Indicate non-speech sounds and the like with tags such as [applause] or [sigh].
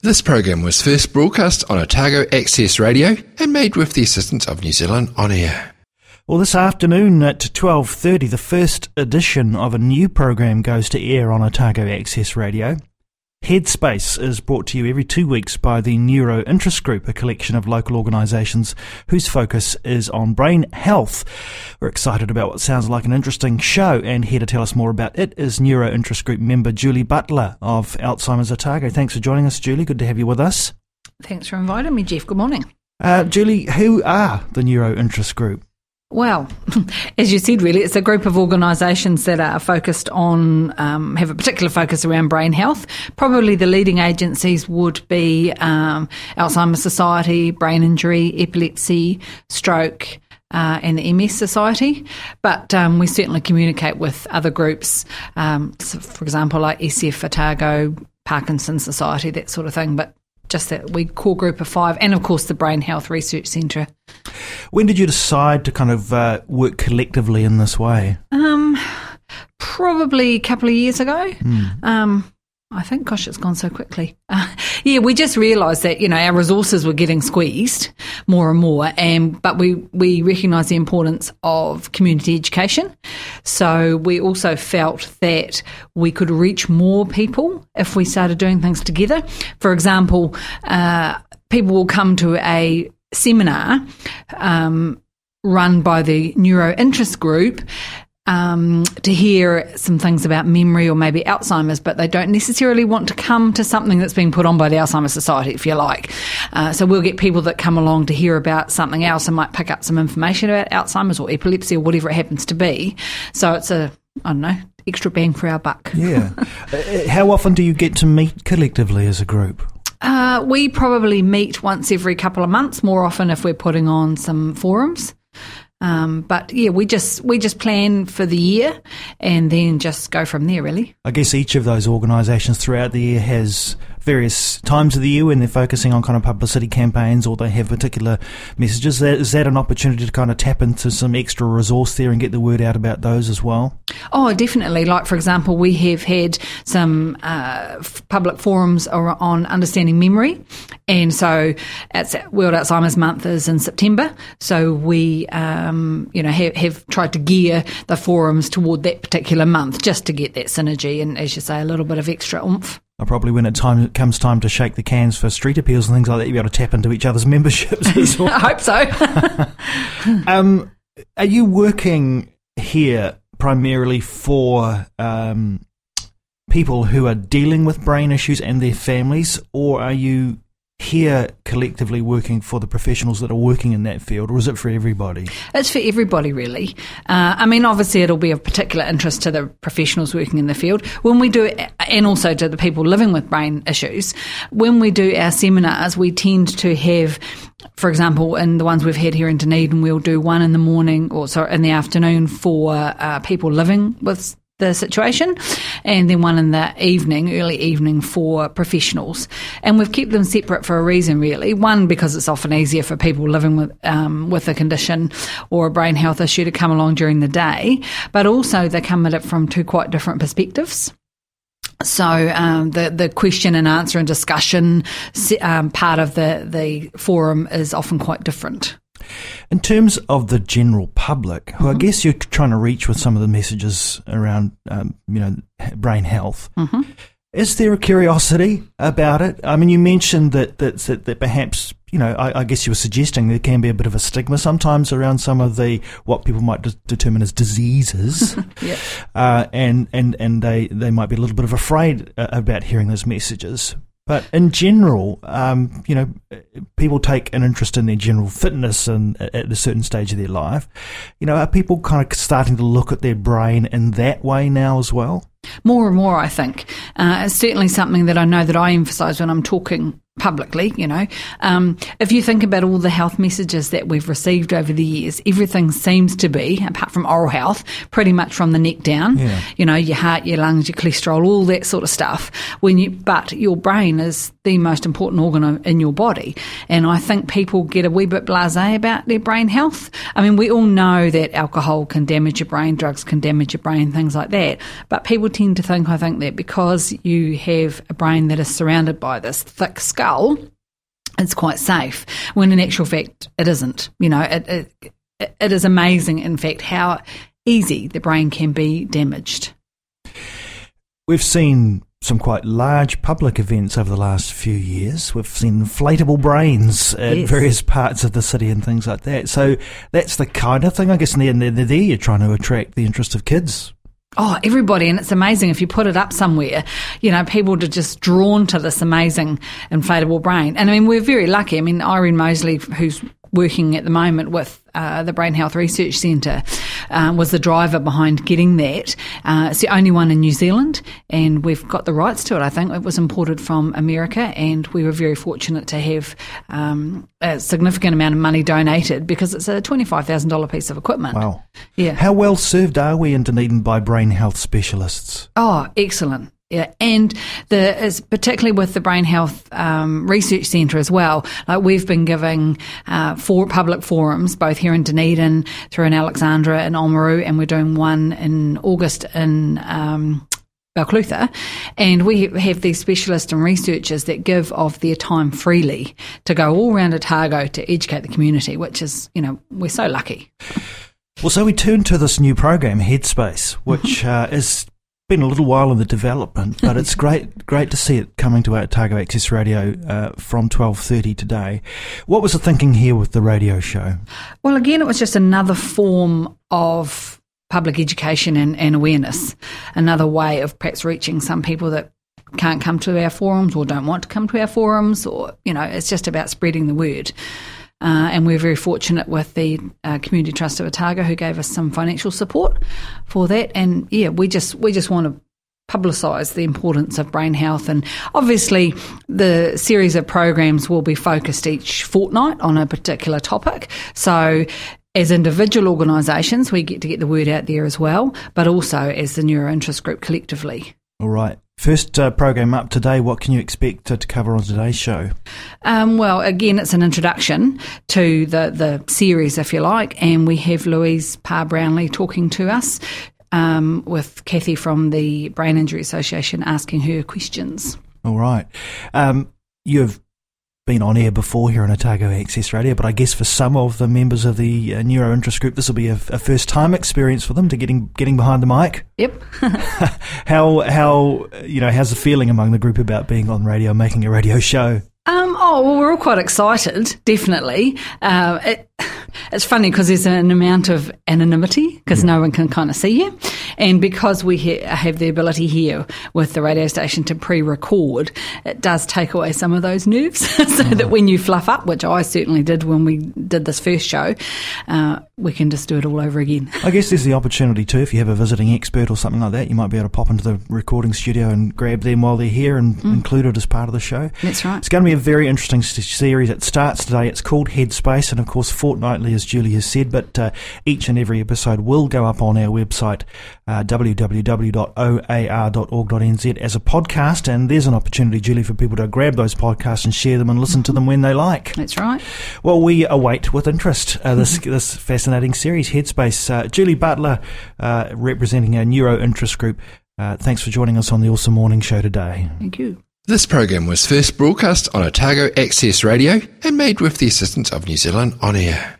This program was first broadcast on Otago Access Radio and made with the assistance of New Zealand On Air. Well, this afternoon at 12.30, the first edition of a new program goes to air on Otago Access Radio. Headspace is brought to you every two weeks by the Neuro Interest Group, a collection of local organisations whose focus is on brain health. We're excited about what sounds like an interesting show, and here to tell us more about it is Neuro Interest Group member Julie Butler of Alzheimer's Otago. Thanks for joining us, Julie. Good to have you with us. Thanks for inviting me, Jeff. Good morning. Uh, Julie, who are the Neuro Interest Group? Well, [laughs] as you said, really, it's a group of organisations that are focused on, um, have a particular focus around brain health. Probably the leading agencies would be um, Alzheimer's Society, Brain Injury, Epilepsy, Stroke, uh, and the MS Society, but um, we certainly communicate with other groups, um, so for example, like SF Otago, Parkinson's Society, that sort of thing. But just that we core group of five, and of course the Brain Health Research Centre. When did you decide to kind of uh, work collectively in this way? Um, probably a couple of years ago. Mm. Um, I think, gosh, it's gone so quickly. Uh, [laughs] yeah, we just realised that you know our resources were getting squeezed more and more, and but we we recognise the importance of community education. So we also felt that we could reach more people if we started doing things together. For example, uh, people will come to a seminar um, run by the Neuro Interest Group um, to hear some things about memory or maybe Alzheimer's, but they don't necessarily want to come to something that's being put on by the Alzheimer's Society, if you like. Uh, so we'll get people that come along to hear about something else and might pick up some information about Alzheimer's or epilepsy or whatever it happens to be. So it's a, I don't know, extra bang for our buck. Yeah. [laughs] Uh, how often do you get to meet collectively as a group? Uh, we probably meet once every couple of months, more often if we're putting on some forums. Um, but yeah, we just we just plan for the year and then just go from there. Really, I guess each of those organisations throughout the year has various times of the year when they're focusing on kind of publicity campaigns or they have particular messages. Is that an opportunity to kind of tap into some extra resource there and get the word out about those as well? Oh, definitely. Like, for example, we have had some uh, public forums on understanding memory. And so it's World Alzheimer's Month is in September. So we, um, you know, have, have tried to gear the forums toward that particular month just to get that synergy and, as you say, a little bit of extra oomph. Probably when it time comes time to shake the cans for street appeals and things like that, you'll be able to tap into each other's [laughs] memberships as [laughs] well. I hope so. [laughs] um, are you working here primarily for um, people who are dealing with brain issues and their families, or are you here collectively working for the professionals that are working in that field, or is it for everybody? It's for everybody, really. Uh, I mean, obviously, it'll be of particular interest to the professionals working in the field. When we do, and also to the people living with brain issues, when we do our seminars, we tend to have for example, in the ones we've had here in Dunedin, we'll do one in the morning or sorry, in the afternoon for uh, people living with the situation, and then one in the evening, early evening for professionals. And we've kept them separate for a reason, really. One, because it's often easier for people living with um, with a condition or a brain health issue to come along during the day, but also they come at it from two quite different perspectives. So um, the the question and answer and discussion um, part of the the forum is often quite different. In terms of the general public, who mm-hmm. I guess you're trying to reach with some of the messages around, um, you know, brain health, mm-hmm. is there a curiosity about it? I mean, you mentioned that that that, that perhaps you know, I, I, guess you were suggesting there can be a bit of a stigma sometimes around some of the what people might de- determine as diseases, [laughs] yeah. uh, and and and they they might be a little bit of afraid uh, about hearing those messages. But in general, um, you know, people take an interest in their general fitness and at a certain stage of their life. You know, are people kind of starting to look at their brain in that way now as well? More and more, I think. Uh, it's certainly something that I know that I emphasise when I'm talking publicly, you know. Um, if you think about all the health messages that we've received over the years, everything seems to be, apart from oral health, pretty much from the neck down. Yeah. You know, your heart, your lungs, your cholesterol, all that sort of stuff. When you, but your brain is the most important organ in your body, and I think people get a wee bit blasé about their brain health. I mean, we all know that alcohol can damage your brain, drugs can damage your brain, things like that. But people tend to think, I think, that because you have a brain that is surrounded by this thick skull, it's quite safe. When in actual fact, it isn't. You know, it, it, it is amazing, in fact, how easy the brain can be damaged. We've seen some quite large public events over the last few years. We've seen inflatable brains at Yes. various parts of the city and things like that. So that's the kind of thing, I guess, and then they're, they're there you're trying to attract the interest of kids. Oh, everybody. And it's amazing if you put it up somewhere, you know, people are just drawn to this amazing inflatable brain. And I mean, we're very lucky. I mean, Irene Mosley, who's working at the moment with uh, the Brain Health Research Centre, um, was the driver behind getting that. Uh, it's the only one in New Zealand, and we've got the rights to it. I think it was imported from America, and we were very fortunate to have um, a significant amount of money donated because it's a twenty-five thousand dollar piece of equipment. Wow. Yeah. How well served are we in Dunedin by brain health specialists? Oh, excellent. Yeah, and the is particularly with the Brain Health um, Research Centre as well. Like we've been giving uh, four public forums, both here in Dunedin, through in Alexandra and Oamaru, and we're doing one in August in. Um, Balclutha, and we have these specialists and researchers that give of their time freely to go all around Otago to educate the community, which is, you know, we're so lucky. Well, so we turn to this new program, Headspace, which uh, has been a little while in the development, but it's [laughs] great, great to see it coming to Otago Access Radio uh, from twelve thirty today. What was the thinking here with the radio show? Well, again, it was just another form of public education and, and awareness, another way of perhaps reaching some people that can't come to our forums or don't want to come to our forums, or, you know, it's just about spreading the word. Uh, and we're very fortunate with the uh, Community Trust of Otago who gave us some financial support for that. And yeah, we just we just want to publicise the importance of brain health. And obviously, the series of programs will be focused each fortnight on a particular topic. So, as individual organisations, we get to get the word out there as well, but also as the Neuro Interest Group collectively. All right. First uh, program up today. What can you expect to, to cover on today's show? Um, well, again, it's an introduction to the, the series, if you like, and we have Louise Parr Brownlie talking to us um, with Kathy from the Brain Injury Association asking her questions. All right. Um, you've been on air before here on Otago Access Radio, but I guess for some of the members of the uh, Neuro Interest Group, this will be a, a first time experience for them to getting getting behind the mic. Yep. [laughs] [laughs] How how you know how's the feeling among the group about being on radio, making a radio show? Um, oh, well, we're all quite excited, definitely. Uh, it, it's funny because there's an amount of anonymity because no one can kind of see you. And because we ha- have the ability here with the radio station to pre record, it does take away some of those nerves [laughs] so that when you fluff up, which I certainly did when we did this first show, uh, we can just do it all over again. I guess there's the opportunity too, if you have a visiting expert or something like that, you might be able to pop into the recording studio and grab them while they're here and include it as part of the show. That's right. It's going to be a very interesting s- series. It starts today. It's called Headspace, and of course, fortnightly, as Julie has said. But uh, each and every episode will go up on our website, uh, www.oar.org.nz, as a podcast. And there's an opportunity, Julie, for people to grab those podcasts and share them and listen to them when they like. That's right. Well, we await with interest uh, this [laughs] this fascinating series, Headspace. Uh, Julie Butler, uh, representing our Neuro Interest Group. Uh, thanks for joining us on the Awesome Morning Show today. Thank you. This program was first broadcast on Otago Access Radio and made with the assistance of New Zealand On Air.